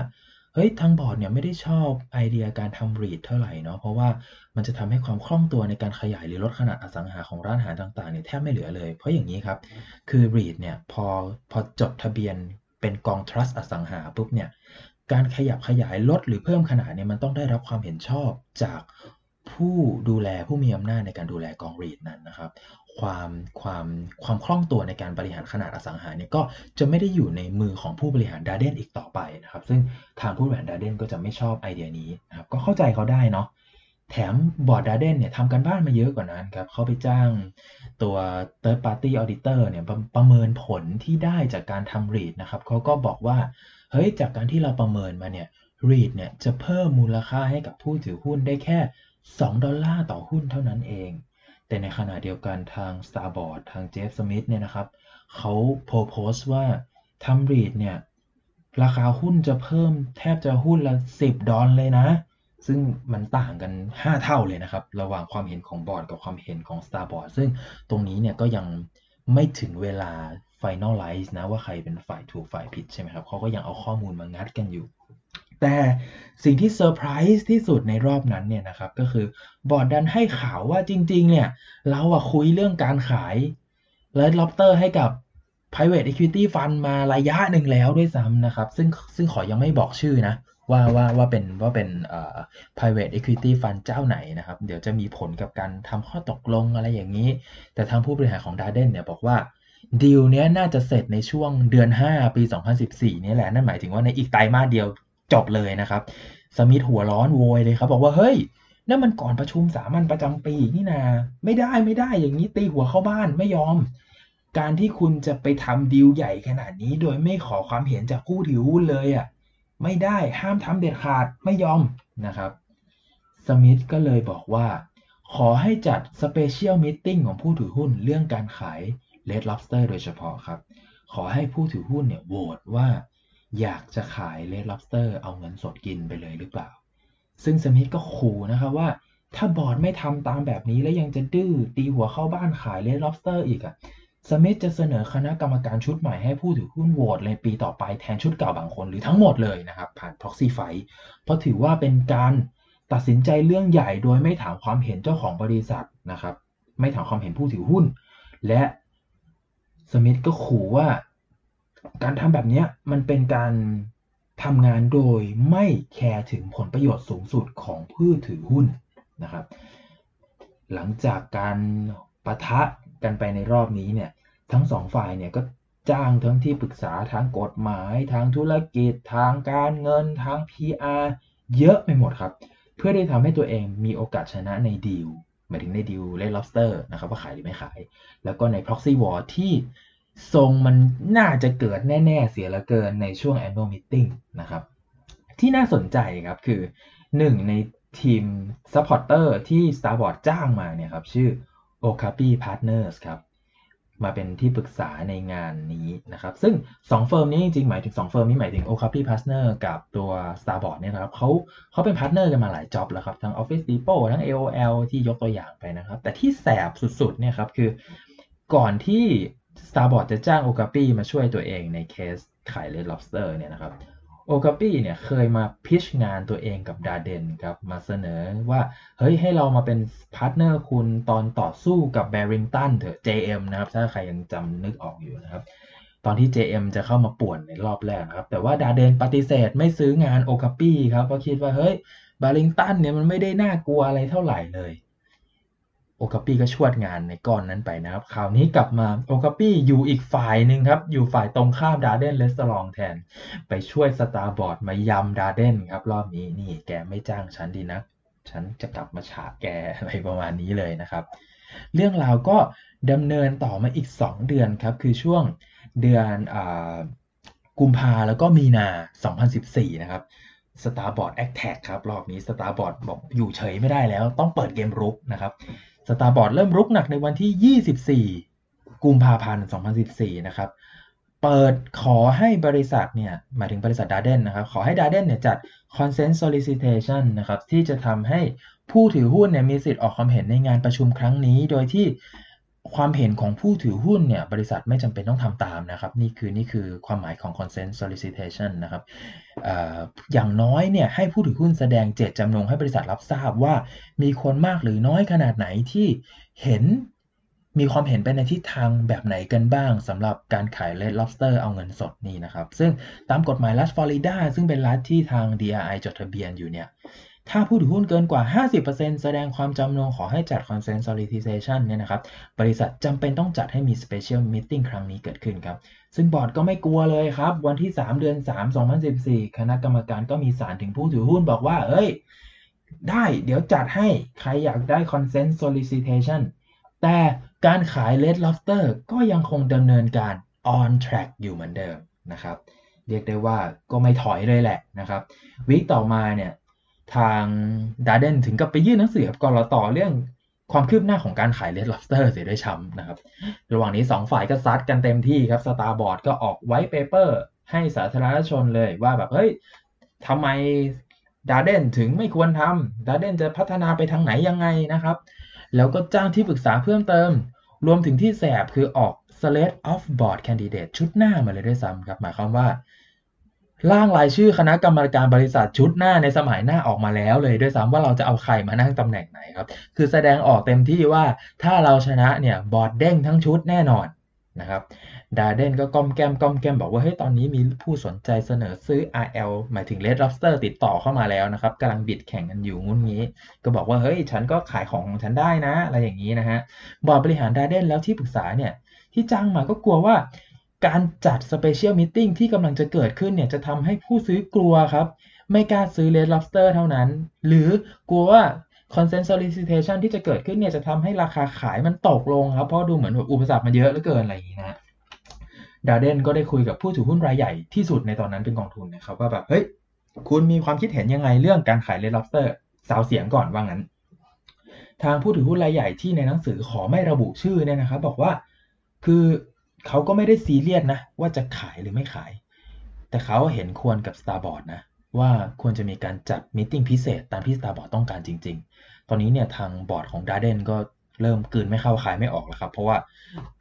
เฮ้ยทางบอร์ดเนี่ยไม่ได้ชอบไอเดียการทำรีดเท่าไหร่เนาะเพราะว่ามันจะทำให้ความคล่องตัวในการขยายหรือลดขนาดอสังหาของร้านอาหารต่างๆเนี่ยแทบไม่เหลือเลย เพราะอย่างนี้ครับ คือรีดเนี่ยพอพอจดทะเบียนเป็นกอง trust อสังหาปุ๊บเนี่ยการขยับขยายลดหรือเพิ่มขนาดเนี่ยมันต้องได้รับความเห็นชอบจาก ผู้ดูแลผู้มีอำนาจในการดูแลกองรีดนั้นนะครับ ความความความคล่องตัวในการบริหารขนาดอสังหาเนี่ยก็จะไม่ได้อยู่ในมือของผู้บริหาร Darden อีกต่อไปนะครับ ซึ่งทางผู้บริหาร Darden ก็จะไม่ชอบไอเดียนี้นะครับก็เข้าใจเขาได้เนาะแถมบอร์ด Darden เนี่ยทำการบ้านมาเยอะกว่านั้นครับเขาไปจ้างตัว third party auditor เนี่ยประประเมินผลที่ได้จากการทำ REIT นะครับเขาก็บอกว่าเฮ้ยจากการที่เราประเมินมาเนี่ย REIT เนี่ยจะเพิ่มมูลค่าให้กับผู้ถือหุ้นได้แค่ 2 ดอลลาร์ต่อหุ้นเท่านั้นเอง แต่ในขณะเดียวกันทาง Starboard ทาง Jeff Smith เนี่ยนะครับเขาโพสต์ว่าทำรีดเนี่ยราคาหุ้นจะเพิ่มแทบจะหุ้นละ 10 ดอลเลยนะ ซึ่งมันต่างกัน 5 เท่าเลยนะครับ ระหว่างความเห็นของบอร์ดกับความเห็นของ Starboard ซึ่งตรงนี้เนี่ยก็ยังไม่ถึงเวลา finalize นะว่าใครเป็นฝ่ายถูกฝ่ายผิดใช่ไหมครับเขาก็ยังเอาข้อมูลมางัดกันอยู่ แต่สิ่งที่เซอร์ไพรส์ที่สุดในรอบนั้นเนี่ยนะครับ ก็คือบอร์ดดันให้ข่าวว่าจริง ๆ เนี่ยเราอะคุยเรื่องการขายเลดล็อบเตอร์ให้กับ private equity fund มาระยะหนึ่งแล้วด้วยซ้ำนะครับ ซึ่งซึ่งขอยังไม่บอกชื่อนะ ว่าว่าว่าเป็นว่าเป็นเอ่อ private equity fund เจ้าไหนนะครับ เดี๋ยวจะมีผลกับการทำข้อตกลงอะไรอย่างนี้ แต่ทางผู้บริหารของ Darden เนี่ยบอกว่าดีลเนี้ยน่าจะเสร็จในช่วงเดือน 5 ปี 2014 นี่แหละ นั่นหมายถึงว่าในอีกไตรมาสเดียว จบเลยนะครับ สมิธหัวร้อนโวยเลยครับบอกว่าเฮ้ยนั่นมันก่อนประชุมสามัญประจำปีนี่นา ไม่ได้ไม่ได้อย่างนี้ตีหัวเข้าบ้านไม่ยอม การที่คุณจะไปทำดีลใหญ่ขนาดนี้ โดยไม่ขอความเห็นจากผู้ถือหุ้นเลยอะไม่ได้ห้ามทำเด็ดขาดไม่ยอมนะครับ สมิธก็เลยบอกว่า ขอให้จัด special meeting ของผู้ถือหุ้นเรื่องการขาย Red Lobster โดยเฉพาะครับ ขอให้ผู้ถือหุ้นเนี่ยโหวตว่า อยากจะขาย Red Lobster เอาเงินสดกินไปเลยหรือเปล่า ซึ่งสมิธก็ขู่นะครับว่า ถ้าบอร์ดไม่ทำตามแบบนี้แล้วยังจะดื้อตีหัวเข้าบ้านขาย Red Lobster อีกอะสมิธจะเสนอคณะกรรมการชุดใหม่ให้ผู้ถือหุ้นโหวตในปีต่อไปแทนชุดเก่าบางคนหรือทั้งหมดเลยนะครับ ผ่าน proxy fight เพราะถือว่าเป็นการตัดสินใจเรื่องใหญ่โดยไม่ถามความเห็นเจ้าของบริษัทนะครับ ไม่ถามความเห็นผู้ถือหุ้น และสมิธก็ขู่ว่า การทำแบบนี้มันเป็นการทำงานโดยไม่แคร์ถึงผลประโยชน์สูงสุดของผู้ถือหุ้นนะครับ หลังจากการประทะกันไปในรอบนี้เนี่ยทั้งสองฝ่ายเนี่ยก็จ้างทั้งที่ปรึกษาทางกฎหมาย ทางธุรกิจ ทางการเงิน ทาง PR เยอะไปหมดครับ เพื่อได้ทำให้ตัวเองมีโอกาสชนะในดีลหมายถึงในดีลเล่น lobster นะครับว่าขายหรือไม่ขาย แล้วก็ใน proxy war ที่ ทรงมันน่าจะเกิดแน่ๆเสียเหลือเกินในช่วง annual meeting นะครับ ที่น่าสนใจครับคือหนึ่งในทีม supporter ที่ Starboard จ้างมาเนี่ยครับชื่อ Okapi Partners ครับมาเป็นที่ปรึกษาในงานนี้นะครับ ซึ่ง 2 firm นี้จริงๆ หมายถึง 2 firm นี้หมายถึง Okapi Partner กับตัว Starboard เนี่ยนะครับเขาเขาเป็น partner กันมาหลาย job แล้วครับ ทั้ง Office Depot ทั้ง AOL ที่ยกตัวอย่างไปนะครับ แต่ที่แสบสุดๆเนี่ยครับคือก่อนที่ Starboard จะจ้าง Okapi มาช่วยตัวเองในเคสขาย Red Lobster เนี่ยนะครับ Okapi เนี่ยเคยมา pitch งานตัวเองกับ Darden ครับมาเสนอว่า เฮ้ยให้เรามาเป็น partner คุณตอนต่อสู้กับ Barington เถอะ JM นะครับ ถ้าใครยังจำนึกออกอยู่นะครับ ตอนที่ JM จะเข้ามาป่วนในรอบแรกครับ แต่ว่า Darden ปฏิเสธไม่ซื้องาน Okapi ครับเพราะคิดว่าเฮ้ยBarington เนี่ยมันไม่ได้น่ากลัวอะไรเท่าไหร่เลย Okapi ก็ชวดงานในก้อนนั้นไปนะครับ คราวนี้กลับมา Okapi อยู่อีกฝ่ายหนึ่งครับ อยู่ฝ่ายตรงข้าม Darden Restaurant แทน ไปช่วย Starboard มายำ Darden ครับ รอบนี้นี่แกไม่จ้างฉันดีนะ ฉันจะกลับมาฉะแกอะไรประมาณนี้เลยนะครับ เรื่องราวก็ดำเนินต่อมาอีก 2 เดือนครับ คือช่วงเดือนอกุมภาแล้วก็มีนา 2014 นะครับ Starboard Attack ครับ รอบนี้ Starboard บอกอยู่เฉยไม่ได้แล้ว ต้องเปิดเกมรุกนะครับ สตาร์บอร์ดเริ่มรุกหนักในวันที่ 24 กุมภาพันธ์ 2014 นะครับ เปิดขอให้บริษัทเนี่ย หมายถึงบริษัทดาเดนนะครับ ขอให้ดาเดนเนี่ยจัด consent solicitation นะครับ ที่จะทำให้ผู้ถือหุ้นเนี่ยมีสิทธิ์ออกความเห็นในงานประชุมครั้งนี้ โดยที่ ความเห็นของผู้ถือหุ้นเนี่ยบริษัทไม่จำเป็นต้องทำตามนะครับ นี่คือนี่คือความหมายของ consent solicitation นะครับออย่างน้อยเนี่ยให้ผู้ถือหุ้นแสดงเจตจำนงให้บริษัทรับทราบว่ามีคนมากหรือน้อยขนาดไหนที่เห็นมีความเห็นไปในทิศทางแบบไหนกันบ้างสำหรับการขาย Red Lobster เอาเงินสดนี่นะครับ ซึ่งตามกฎหมายรัฐฟลอริดาซึ่งเป็นรัฐที่ทาง DRI จดทะเบียนอยู่เนี่ย ถ้าผู้ถือหุ้นเกินกว่า 50%แสดงความจำนงขอให้จัด consent solicitation เนี่ยนะครับ บริษัทจำเป็นต้องจัดให้มี special meeting ครั้งนี้เกิดขึ้นครับ ซึ่งบอร์ดก็ไม่กลัวเลยครับ วันที่ 3 เดือน 3 2014 คณะกรรมการก็มีสารถึงผู้ถือหุ้นบอกว่า เอ้ย ได้เดี๋ยวจัดให้ใครอยากได้ consent solicitation แต่การขาย red lobster ก็ยังคงดำเนินการ on track อยู่เหมือนเดิมนะครับ เรียกได้ว่าก็ไม่ถอยเลยแหละนะครับ week ต่อมาเนี่ย ทาง Darden ถึงกับไปยื่นหนังสือกับกรต่อเรื่องความคืบหน้าของการขาย Red Lobster เสียด้วยซ้ำนะครับ ระหว่างนี้ 2 ฝ่ายก็ซัดกันเต็มที่ครับ Starboard ก็ออก white paper ให้สาธารณชนเลยว่าแบบ เฮ้ยทำไม Darden ถึงไม่ควรทำ Darden จะพัฒนาไปทางไหนยังไงนะครับ แล้วก็จ้างที่ปรึกษาเพิ่มเติม รวมถึงที่แสบคือออก slate of board candidate ชุดหน้ามาเลยด้วยซ้ำครับ หมายความว่า ร่างรายชื่อคณะกรรมการบริษัทชุดหน้าในสมัยหน้าออกมาแล้วเลยด้วยซ้ำว่าเราจะเอาใครมานั่งตำแหน่งไหนครับ คือแสดงออกเต็มที่ว่าถ้าเราชนะเนี่ยบอร์ดเด้งทั้งชุดแน่นอนนะครับดาเดนก็ก้มแก้มก้มแก้มบอกว่าเฮ้ยตอนนี้มีผู้สนใจเสนอซื้อ RL หมายถึง Red Lobster ติดต่อเข้ามาแล้วนะครับกำลังบิดแข่งกันอยู่งุ้นงี้ ก็บอกว่าเฮ้ยฉันก็ขายของของฉันได้นะ อะไรอย่างนี้นะฮะบอร์ดบริหารดาเดนแล้วที่ปรึกษาเนี่ยที่จ้างมาก็กลัวว่า การจัด Special Meeting ที่กำลังจะเกิดขึ้นเนี่ยจะทำให้ผู้ซื้อกลัวครับ ไม่กล้าซื้อ Red Lobster เท่านั้น หรือกลัวว่า Consent Solicitation ที่จะเกิดขึ้นเนี่ยจะทำให้ราคาขายมันตกลงครับ เพราะดูเหมือนอุปสรรคมันเยอะเหลือเกินอะไรอย่างนี้นะดาเดนก็ได้คุยกับผู้ถือหุ้นรายใหญ่ที่สุดในตอนนั้นเป็นกองทุนนะครับว่าแบบเฮ้ยคุณมีความคิดเห็นยังไงเรื่องการขาย Red Lobster ซาวเสียงก่อนว่างั้น ทางผู้ถือหุ้นรายใหญ่ที่ในหนังสือขอไม่ระบุชื่อเนี่ยนะครับ บอกว่าคือ เขาก็ไม่ได้ซีเรียสนะ ว่าจะขายหรือไม่ขาย แต่เขาเห็นควรกับ Starboard นะ ว่าควรจะมีการจัด meeting พิเศษตามที่ Starboard ต้องการจริง ๆ ตอนนี้เนี่ยทางบอร์ดของ Darden ก็เริ่มกลืนไม่เข้าคายไม่ออกแล้วครับ เพราะว่า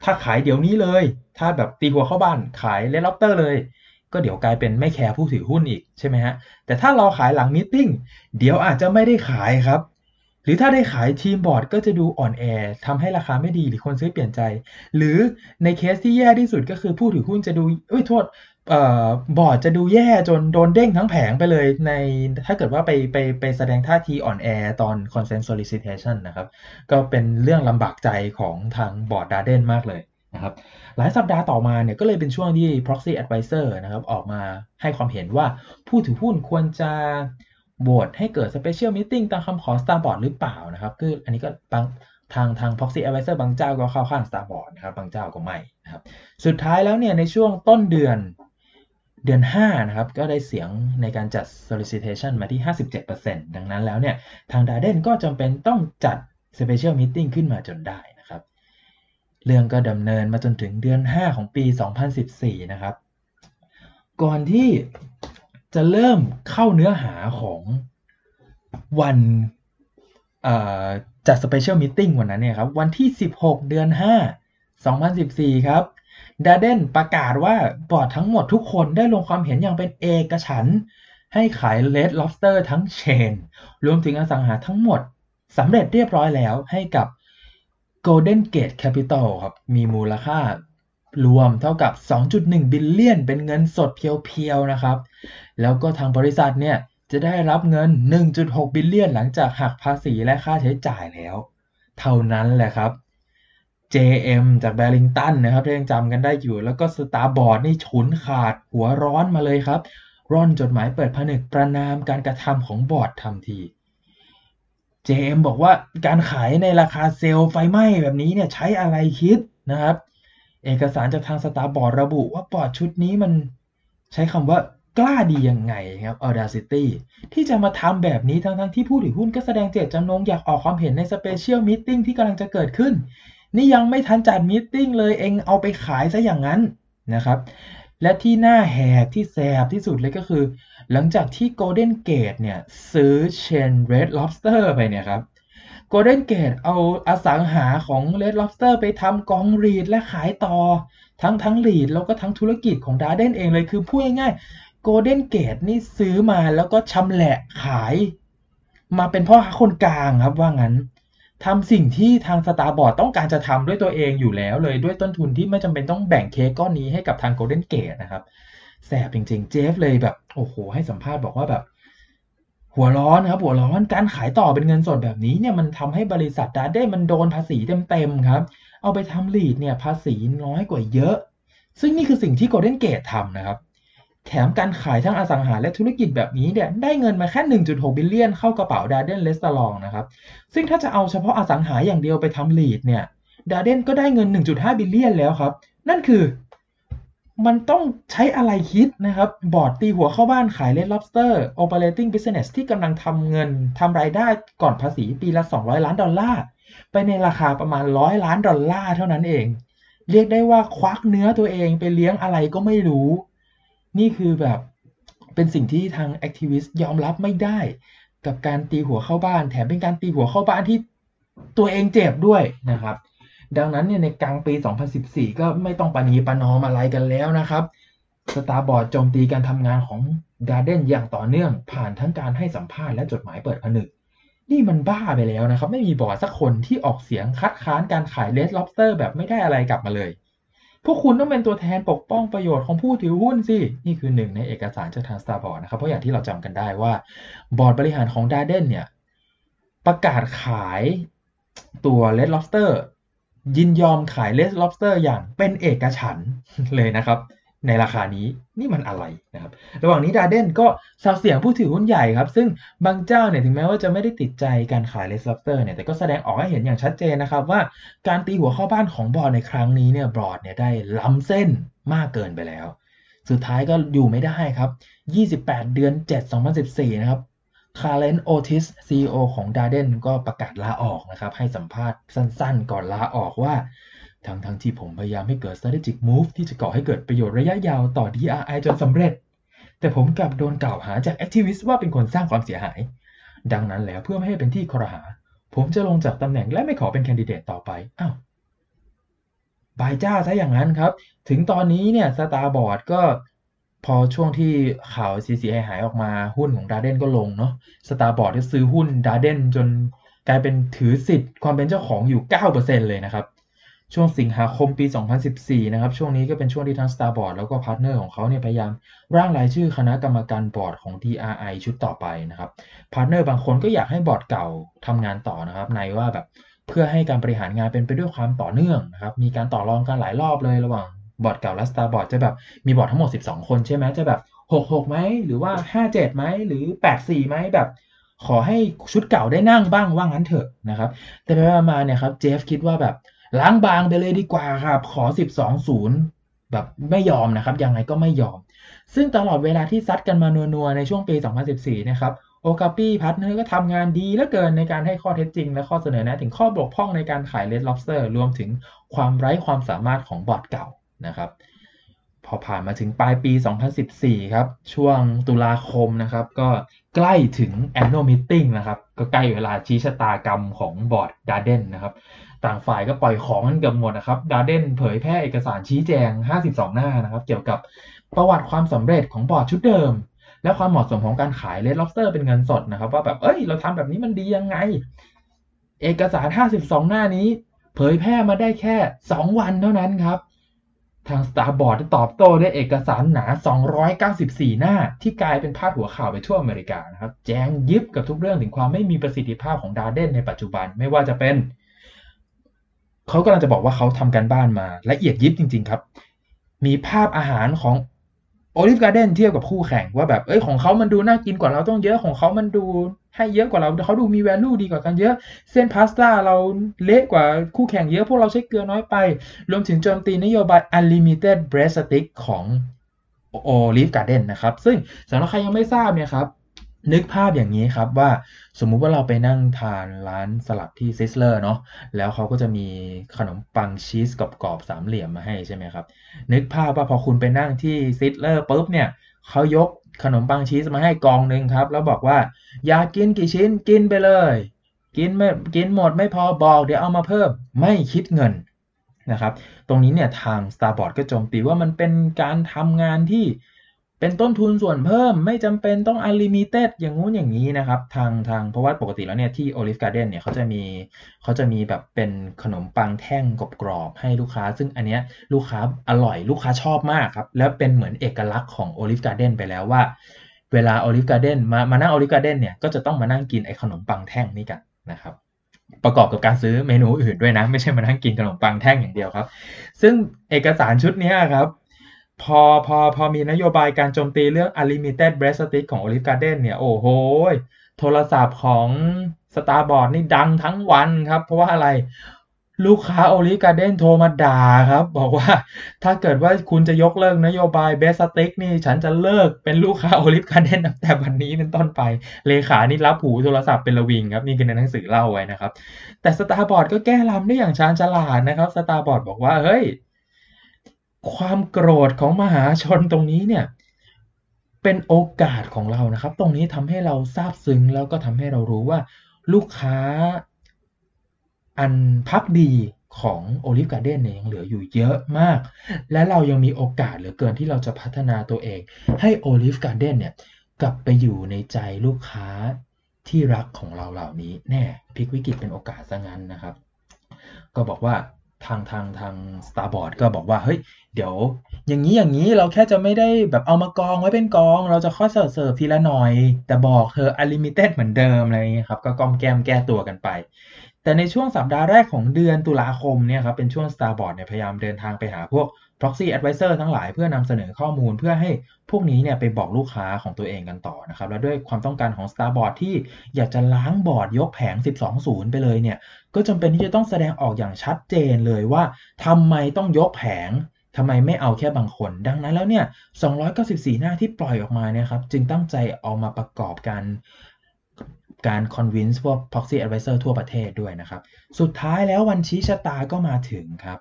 ถ้าขายเดี๋ยวนี้เลย ถ้าแบบตีหัวเข้าบ้านขาย Red Lobster เลย ก็เดี๋ยวกลายเป็นไม่แคร์ผู้ถือหุ้นอีกใช่ไหมฮะแต่ถ้าเราขายหลัง meeting เดี๋ยวอาจจะไม่ได้ขายครับ หรือถ้าได้ขายทีมบอร์ดก็จะดูอ่อนแอทำให้ราคาไม่ดีหรือคนซื้อเปลี่ยนใจ หรือในเคสที่แย่ที่สุดก็คือผู้ถือหุ้นจะดูเอ้ยโทษออบอร์ดจะดูแย่จนโดนเด้งทั้งแผงไปเลยในถ้าเกิดว่าไปไปไปแสดงท่าทีอ่อนแอตอน consent solicitation นะครับ ก็เป็นเรื่องลำบากใจของทางบอร์ด Darden มากเลยนะครับหลายสัปดาห์ต่อมาเนี่ยก็เลยเป็นช่วงที่ proxy advisor นะครับออกมาให้ความเห็นว่าผู้ถือหุ้นควรจะ โหวตให้เกิด special meeting ตามคำขอ Starboard หรือเปล่านะครับ คืออันนี้ก็บางทางทาง proxy advisor บางเจ้าก็เข้าข้าง Starboard นะครับ บางเจ้าก็ไม่นะครับ สุดท้ายแล้วเนี่ยในช่วงต้นเดือนเดือน 5 นะครับ ก็ได้เสียงในการจัด solicitation มาที่ 57%ดังนั้นแล้วเนี่ย ทางดาเดนก็จำเป็นต้องจัด special meeting ขึ้นมาจนได้นะครับ เรื่องก็ดำเนินมาจนถึงเดือน 5 ของปี 2014 นะครับ ก่อนที่ จะเริ่มเข้าเนื้อหาของวันจัด special meeting วันนั้นเนี่ยครับวันที่ 16 เดือน 5 2014 ครับ Darden ประกาศว่าบอร์ดทั้งหมดทุกคนได้ลงความเห็นอย่างเป็นเอกฉันท์ ให้ขาย Red Lobster ทั้ง chain รวมถึงอสังหาทั้งหมดสำเร็จเรียบร้อยแล้วให้กับ Golden Gate Capital ครับมีมูลค่า รวมเท่ากับ 2.1 billion เป็นเงินสดเพียวๆนะครับ แล้วก็ทางบริษัทเนี่ยจะได้รับเงิน 1.6 billion หลังจากหักภาษีและค่าใช้จ่ายแล้ว เท่านั้นแหละครับ JM จาก Barington นะครับยังจำกันได้อยู่ แล้วก็ Starboard นี่ฉุนขาดหัวร้อนมาเลยครับ ร่อนจดหมายเปิดผนึกประณามการกระทำของบอร์ดทันที JM บอกว่าการขายในราคาเซลล์ไฟไหม้แบบนี้เนี่ยใช้อะไรคิดนะครับ เอกสารจากทาง Starboard ระบุว่าบอร์ดชุดนี้มันใช้คำว่ากล้าดียังไงครับ Audacity ที่จะมาทำแบบนี้ทั้งๆที่ผู้ถือหุ้นก็แสดงเจตจำนงอยากออกความเห็นใน special meeting ที่กำลังจะเกิดขึ้น นี่ยังไม่ทันจัด meeting เลยเองเอาไปขายซะอย่างนั้นนะครับ และที่น่าแหกที่แสบที่สุดเลยก็คือ หลังจากที่ Golden Gate เนี่ยซื้อเชน Red Lobster ไปเนี่ยครับ Golden Gate เอาอสังหาของ Red Lobster ไปทำกองรีดและขายต่อ ทั้งทั้งรีดแล้วก็ทั้งธุรกิจของดาร์เดนเองเลยคือพูดง่ายๆ Golden Gate นี่ซื้อมาแล้วก็ชำแหละขาย มาเป็นพ่อค้าคนกลางครับว่างั้นทำสิ่งที่ทางสตาร์บอร์ดต้องการจะทำด้วยตัวเองอยู่แล้วเลยด้วยต้นทุนที่ไม่จำเป็นต้องแบ่งเค้กก้อนนี้ให้กับทางโกลเด้นเกตนะครับแสบจริงๆ Jeff เลยแบบ โอ้โห ให้สัมภาษณ์บอกว่าแบบ หัวร้อนครับหัวร้อนการขายต่อเป็นเงินสดแบบนี้เนี่ยมันทำให้บริษัทดาเด้มันโดนภาษีเต็มๆครับ เอาไปทำ REIT เนี่ยภาษีน้อยกว่าเยอะ ซึ่งนี่คือสิ่งที่ Golden Gate ทำนะครับ แถมการขายทั้งอสังหาและธุรกิจแบบนี้เนี่ยได้เงินมาแค่ 1.6 billion เข้ากระเป๋า Darden Restaurant นะครับซึ่งถ้าจะเอาเฉพาะอสังหาอย่างเดียวไปทำ REIT เนี่ย Darden ก็ได้เงิน 1.5 billion แล้วครับ นั่นคือ มันต้องใช้อะไรคิดนะครับ บอร์ดตีหัวเข้าบ้านขาย Red Lobster operating business ที่กำลังทำเงินทำรายได้ก่อนภาษีปีละ 200 ล้านดอลลาร์ ไปในราคาประมาณ 100 ล้านดอลลาร์เท่านั้นเอง เรียกได้ว่าควักเนื้อตัวเองไปเลี้ยงอะไรก็ไม่รู้ นี่คือแบบเป็นสิ่งที่ทาง activist ยอมรับไม่ได้ กับการตีหัวเข้าบ้าน แถมเป็นการตีหัวเข้าบ้านที่ตัวเองเจ็บด้วยนะครับ ดังนั้นเนี่ยในกลางปี 2014 ก็ไม่ต้องประนีประนอมอะไรกันแล้วนะครับ Starboard โจมตีการทำงานของ Darden อย่างต่อเนื่องผ่านทั้งการให้สัมภาษณ์และจดหมายเปิดผนึก นี่มันบ้าไปแล้วนะครับ ไม่มีบอร์ดสักคนที่ออกเสียงคัดค้านการขาย Red Lobster แบบไม่ได้อะไรกลับมาเลย พวกคุณต้องเป็นตัวแทนปกป้องประโยชน์ของผู้ถือหุ้นสิ นี่คือหนึ่งในเอกสารจากทาง Starboard นะครับ เพราะอย่างที่เราจำกันได้ว่า บอร์ดบริหารของ Darden เนี่ยประกาศขายตัว Red Lobster ยินยอมขาย Red Lobster อย่างเป็นเอกฉันท์เลยนะครับ ในราคานี้นี่มันอะไรนะครับ ระหว่างนี้ Darden ก็ซาวเสียงผู้ถือหุ้นใหญ่ครับ ซึ่งบางเจ้าเนี่ยถึงแม้ว่าจะไม่ได้ติดใจการขาย Red Lobster เนี่ยแต่ก็แสดงออกให้เห็นอย่างชัดเจนนะครับ ว่าการตีหัวเข้าบ้านของบอร์ดในครั้งนี้เนี่ยบอร์ดเนี่ยได้ล้ำเส้นมากเกินไปแล้ว สุดท้ายก็อยู่ไม่ได้ครับ 28 เดือน 7 2014 นะครับ Clarence Otis CEO ของ Darden ก็ประกาศลาออกนะครับ ให้สัมภาษณ์สั้นๆ ก่อนลาออกว่าทั้งทั้งที่ผมพยายามให้เกิด strategic move ที่จะก่อให้เกิดประโยชน์ระยะยาวต่อ DRI จนสำเร็จ แต่ผมกลับโดนกล่าวหาจาก activist ว่าเป็นคนสร้างความเสียหาย ดังนั้นแล้วเพื่อไม่ให้เป็นที่ครหา ผมจะลงจากตำแหน่งและไม่ขอเป็นแคนดิเดตต่อไป อ้าวbye จ้าซะอย่างนั้นครับ ถึงตอนนี้เนี่ย Starboard ก็ พอช่วงที่ข่าวเสียๆหายๆออกมาหุ้นของ Darden ก็ลงเนาะ Starboard ก็ซื้อหุ้น Darden จนกลายเป็นถือสิทธิ์ความเป็นเจ้าของอยู่ 9%เลยนะครับ ช่วงสิงหาคมปี 2014 นะครับ ช่วงนี้ก็เป็นช่วงที่ทั้ง Starboard แล้วก็ partner ของเขาเนี่ยพยายาม ร่างรายชื่อคณะกรรมการบอร์ดของ DRI ชุดต่อไปนะครับ partner บางคนก็อยากให้บอร์ดเก่าทำงานต่อนะครับ ในว่าแบบเพื่อให้การบริหารงานเป็นไปด้วยความต่อเนื่องนะครับ มีการต่อรองกันหลายรอบเลยระหว่าง บอร์ดเก่าและ Starboard จะแบบมีบอร์ดทั้งหมด 12 คนใช่ไหมจะแบบ66ไหมหรือว่า57ไหมหรือ84ไหมแบบ ขอให้ชุดเก่าได้นั่งบ้างว่างั้นเถอะนะครับ แต่ไปมาเนี่ยครับเจฟคิดว่าแบบล้างบางไปเลยดีกว่าครับ ขอ 12 0 แบบไม่ยอมนะครับ ยังไงก็ไม่ยอม ซึ่งตลอดเวลาที่ซัดกันมานัวๆ ในช่วงปี 2014 นะครับ Okapi Partners ก็ทำงานดีเหลือเกินในการให้ข้อเท็จจริง และข้อเสนอแนะถึงข้อบกพร่องในการขาย Red Lobster รวมถึงความไร้ความสามารถของบอร์ดเก่า นะครับ พอผ่านมาถึงปลายปี 2014 ครับ ช่วงตุลาคมนะครับ ก็ใกล้ถึง annual meeting นะครับ ก็ใกล้เวลาชี้ชะตากรรมของบอร์ด Darden นะครับ ต่างฝ่ายก็ปล่อยของกันเกือบหมดนะครับ Darden เผยแพร่เอกสารชี้แจง 52 หน้านะครับ เกี่ยวกับประวัติความสำเร็จของบอร์ดชุดเดิมและความเหมาะสมของการขาย Red Lobster เป็นเงินสดนะครับ ว่าแบบเอ้ยเราทำแบบนี้มันดียังไง เอกสาร 52 หน้านี้ เผยแพร่มาได้แค่ 2 วันเท่านั้นครับ ทาง Starboard ตอบโต้ด้วยเอกสารหนา 294 หน้า ที่กลายเป็นพาดหัวข่าวไปทั่วอเมริกานะครับ แจงยิบกับทุกเรื่องถึงความไม่มีประสิทธิภาพของ Darden ในปัจจุบันไม่ว่าจะเป็น เขากำลังจะบอกว่าเขาทำการบ้านมาละเอียดยิบจริง ๆ ครับ มีภาพอาหารของ Olive Garden เทียบกับคู่แข่งว่าแบบเอ้ยของเขามันดูน่ากินกว่าเราตั้งเยอะของเขามันดู ให้เยอะกว่าเราเขาดูมี value ดีกว่ากันเยอะ เส้นพาสต้าเราเละกว่าคู่แข่งเยอะ พวกเราใช้เกลือน้อยไป รวมถึงโจมตีนโยบาย unlimited breadstick ของ Olive Garden นะครับ ซึ่งสำหรับใครยังไม่ทราบเนี่ยครับ นึกภาพอย่างนี้ครับว่าสมมุติว่าเราไปนั่งทานร้านสลัดที่ Sizzler เนาะแล้วเขาก็จะมีขนมปังชีสกรอบๆสามเหลี่ยมมาให้ใช่ไหมครับ นึกภาพว่าพอคุณไปนั่งที่ซิสเลอร์ปุ๊บเนี่ยเขายก ขนมปังชีสมาให้กองหนึ่งครับ แล้วบอกว่า อยากกินกี่ชิ้นกินไปเลย กินไม่กินหมดไม่พอบอกเดี๋ยวเอามาเพิ่มไม่คิดเงินนะครับ ตรงนี้เนี่ยทาง Starboard ก็โจมตีว่ามันเป็นการทำงานที่ เป็นต้นทุนส่วนเพิ่มไม่จำเป็นต้อง unlimited อย่างงู้นอย่างนี้นะครับ ทางทางเพราะว่าปกติแล้วเนี่ยที่ Olive Garden เนี่ยเขาจะมีเขาจะมีแบบเป็นขนมปังแท่งกรอบๆให้ลูกค้า ซึ่งอันเนี้ยลูกค้าอร่อยลูกค้าชอบมากครับ แล้วเป็นเหมือนเอกลักษณ์ของ Olive Garden ไปแล้วว่า เวลา Olive Garden มามานั่ง Olive Garden เนี่ยก็จะต้องมานั่งกินไอ้ขนมปังแท่งนี่กันนะครับประกอบกับการซื้อเมนูอื่นด้วยนะ ไม่ใช่มานั่งกินขนมปังแท่งอย่างเดียวครับ ซึ่งเอกสารชุดนี้ครับ พอพอพอมีนโยบายการโจมตีเรื่อง unlimited breast stick ของ Olive Garden เนี่ย โอ้โห โทรศัพท์ของ Starboard นี่ดังทั้งวันครับ เพราะว่าอะไรลูกค้า Olive Garden โทรมาด่าครับ บอกว่าถ้าเกิดว่าคุณจะยกเลิกนโยบาย breast stick นี่ฉันจะเลิกเป็นลูกค้า Olive Garden ตั้งแต่วันนี้เป็นต้นไป เลขานี่รับหูโทรศัพท์เป็นระวิงครับ นี่คือในหนังสือเล่าไว้นะครับ แต่ Starboard ก็แก้ลำได้อย่างชาญฉลาดนะครับ Starboard บอกว่าเฮ้ย ความโกรธของมหาชนตรงนี้เนี่ยเป็นโอกาสของเรานะครับ ตรงนี้ทำให้เราซาบซึ้งแล้วก็ทำให้เรารู้ว่าลูกค้าอันพักดีของ Olive Garden เนี่ยยังเหลืออยู่เยอะมาก และเรายังมีโอกาสเหลือเกินที่เราจะพัฒนาตัวเอง ให้ Olive Garden เนี่ยกลับไปอยู่ในใจลูกค้าที่รักของเราเหล่านี้แน่พลิกวิกฤตเป็นโอกาสซะงั้นนะครับ ก็บอกว่าทางทางทาง Starboard ก็บอกว่าเฮ้ย เดี๋ยว อย่างนี้อย่างนี้เราแค่จะไม่ได้แบบเอามากองไว้เป็นกอง เราจะค่อยเสิร์ฟเสิร์ฟทีละหน่อย แต่บอกเธอ unlimited เหมือนเดิมอะไรเงี้ยครับก็กอมแก้มแก้ตัวกันไป แต่ในช่วงสัปดาห์แรกของเดือนตุลาคมเนี่ยครับเป็นช่วง Starboard เนี่ยพยายามเดินทางไปหาพวก proxy advisor ทั้งหลายเพื่อนำเสนอข้อมูลเพื่อให้พวกนี้เนี่ยไปบอกลูกค้าของตัวเองกันต่อนะครับ แล้วด้วยความต้องการของ Starboard ที่อยากจะล้างบอร์ดยกแผง 12.0ไปเลยเนี่ย ก็จำเป็นที่จะต้องแสดงออกอย่างชัดเจนเลยว่าทำไมต้องยกแผง ทำไมไม่เอาแค่บางคน ดังนั้นแล้วเนี่ย 294 หน้าที่ปล่อยออกมาเนี่ยครับ จึงตั้งใจเอามาประกอบกันการ convince พวก proxy advisor ทั่วประเทศด้วยนะครับ สุดท้ายแล้ววันชี้ชะตาก็มาถึงครับ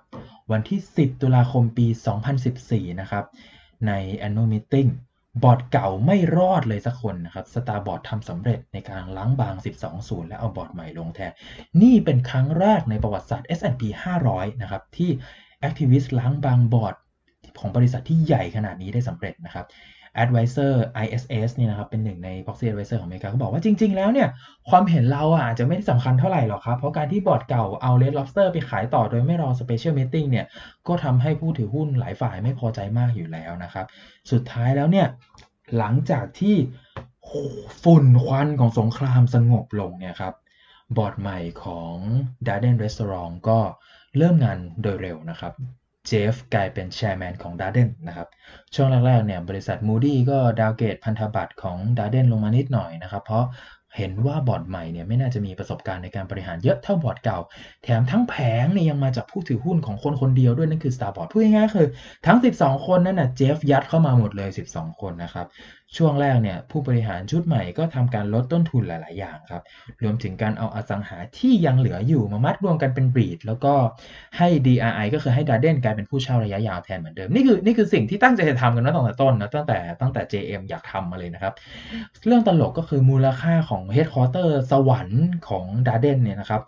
วันที่ 10 ตุลาคมปี 2014 นะครับ ใน annual meeting บอร์ดเก่าไม่รอดเลยสักคนนะครับสตาร์บอร์ดทำสำเร็จในการล้างบาง 12 0และเอาบอร์ดใหม่ลงแทน นี่เป็นครั้งแรกในประวัติศาสตร์ S&P 500 นะครับ ที่ Activist ล้างบางบอร์ดของบริษัทที่ใหญ่ขนาดนี้ได้สำเร็จนะครับ Advisor ISS เนี่ยนะครับเป็นหนึ่งใน Proxy Advisor ของอเมริกาเขาบอกว่าจริง ๆ แล้วเนี่ยความเห็นเราอะอาจจะไม่ได้สำคัญเท่าไหร่หรอกครับ เพราะการที่บอร์ดเก่าเอา Red Lobster ไปขายต่อโดยไม่รอ Special Meeting เนี่ยก็ทำให้ผู้ถือหุ้นหลายฝ่ายไม่พอใจมากอยู่แล้วนะครับ สุดท้ายแล้วเนี่ยหลังจากที่ฝุ่นควันของสงครามสงบลงเนี่ยครับบอร์ดใหม่ของ Darden Restaurant ก็ เริ่มงานโดยเร็วนะครับ Jeff กลายเป็น chairman ของ Darden นะครับ ช่วงแรกๆเนี่ยบริษัท Moody ก็ downgrade พันธบัตรของ Darden ลงมานิดหน่อยนะครับ เพราะเห็นว่าบอร์ดใหม่เนี่ยไม่น่าจะมีประสบการณ์ในการบริหารเยอะเท่าบอร์ดเก่า แถมทั้งแผงเนี่ยยังมาจากผู้ถือหุ้นของคนคนเดียวด้วยนั่นคือ Starboard พูดง่ายๆคือ ทั้ง 12 คนนั่นน่ะเจฟยัดเข้ามาหมดเลย 12 คนนะครับ ช่วงแรกเนี่ยผู้บริหารชุดใหม่ก็ทำการลดต้นทุนหลาย ๆ อย่างครับ รวมถึงการเอาอสังหาที่ยังเหลืออยู่มามัดรวมกันเป็นบีด แล้วก็ให้ DRI ก็คือให้ Darden กลายเป็นผู้เช่าระยะยาวแทนเหมือนเดิม นี่คือนี่คือสิ่งที่ตั้งใจจะทำกันตั้งแต่ต้นนะตั้งแต่ตั้งแต่ JM อยากทำมาเลยนะครับ เรื่องตลกก็คือมูลค่าของ Headquarter สวรรค์ของ Darden เนี่ยนะครับ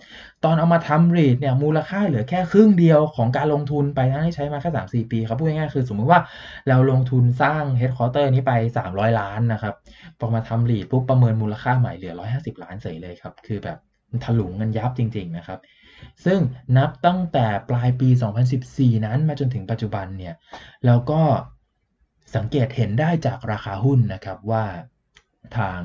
ตอนเอามาทำรีดเนี่ยมูลค่าเหลือแค่ครึ่งเดียวของการลงทุนไปทั้งที่ใช้มาแค่สามสี่ปีครับพูดง่ายๆคือสมมติว่าเราลงทุนสร้างเฮดคอร์เตอร์นี้ไป 300 ล้านนะครับพอมาทำรีดปุ๊บประเมินมูลค่าใหม่เหลือ 150 ล้านเฉยเลยครับ คือแบบถลุงเงินยับจริง ๆ นะครับ ซึ่งนับตั้งแต่ปลายปี 2014 นั้นมาจนถึงปัจจุบันเนี่ยแล้วก็สังเกตเห็นได้จากราคาหุ้นนะครับว่าทาง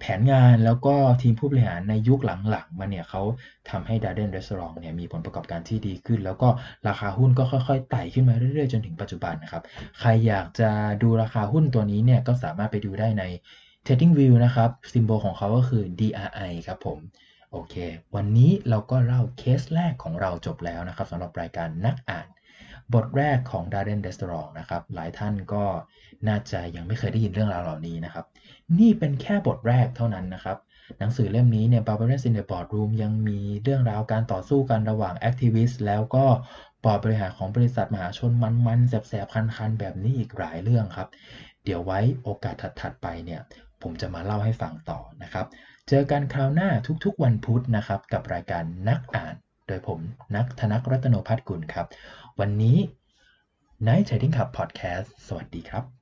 แผนงานแล้วก็ทีมผู้บริหารในยุคหลังๆมาเนี่ยเขาทำให้ Darden Restaurant เนี่ยมีผลประกอบการที่ดีขึ้น แล้วก็ราคาหุ้นก็ค่อยๆไต่ขึ้นมาเรื่อยๆ จนถึงปัจจุบันนะครับ ใครอยากจะดูราคาหุ้นตัวนี้เนี่ยก็สามารถไปดูได้ใน Trading View นะครับซิมโบลของเขาก็คือ DRI ครับผมโอเค วันนี้เราก็เล่าเคสแรกของเราจบแล้วนะครับสำหรับรายการนักอ่าน บทแรกของ Darden Restaurant นะครับ หลายท่านก็น่าจะยังไม่เคยได้ยินเรื่องราวเหล่านี้นะครับ นี่เป็นแค่บทแรกเท่านั้นนะครับ หนังสือเล่มนี้เนี่ย Barbarous in the Boardroom ยังมีเรื่องราวการต่อสู้กันระหว่าง Activist แล้วก็ปอดบริหารของบริษัทมหาชนมันๆแสบๆ คันๆ แบบนี้อีกหลายเรื่องครับ เดี๋ยวไว้โอกาสถัดๆไปเนี่ย ผมจะมาเล่าให้ฟังต่อนะครับ เจอกันคราวหน้าทุกๆวันพุธนะครับ กับรายการนักอ่าน โดยผมนักธนกรัตโนพัฒกุลครับ วันนี้ Night Trading Club Podcast สวัสดีครับ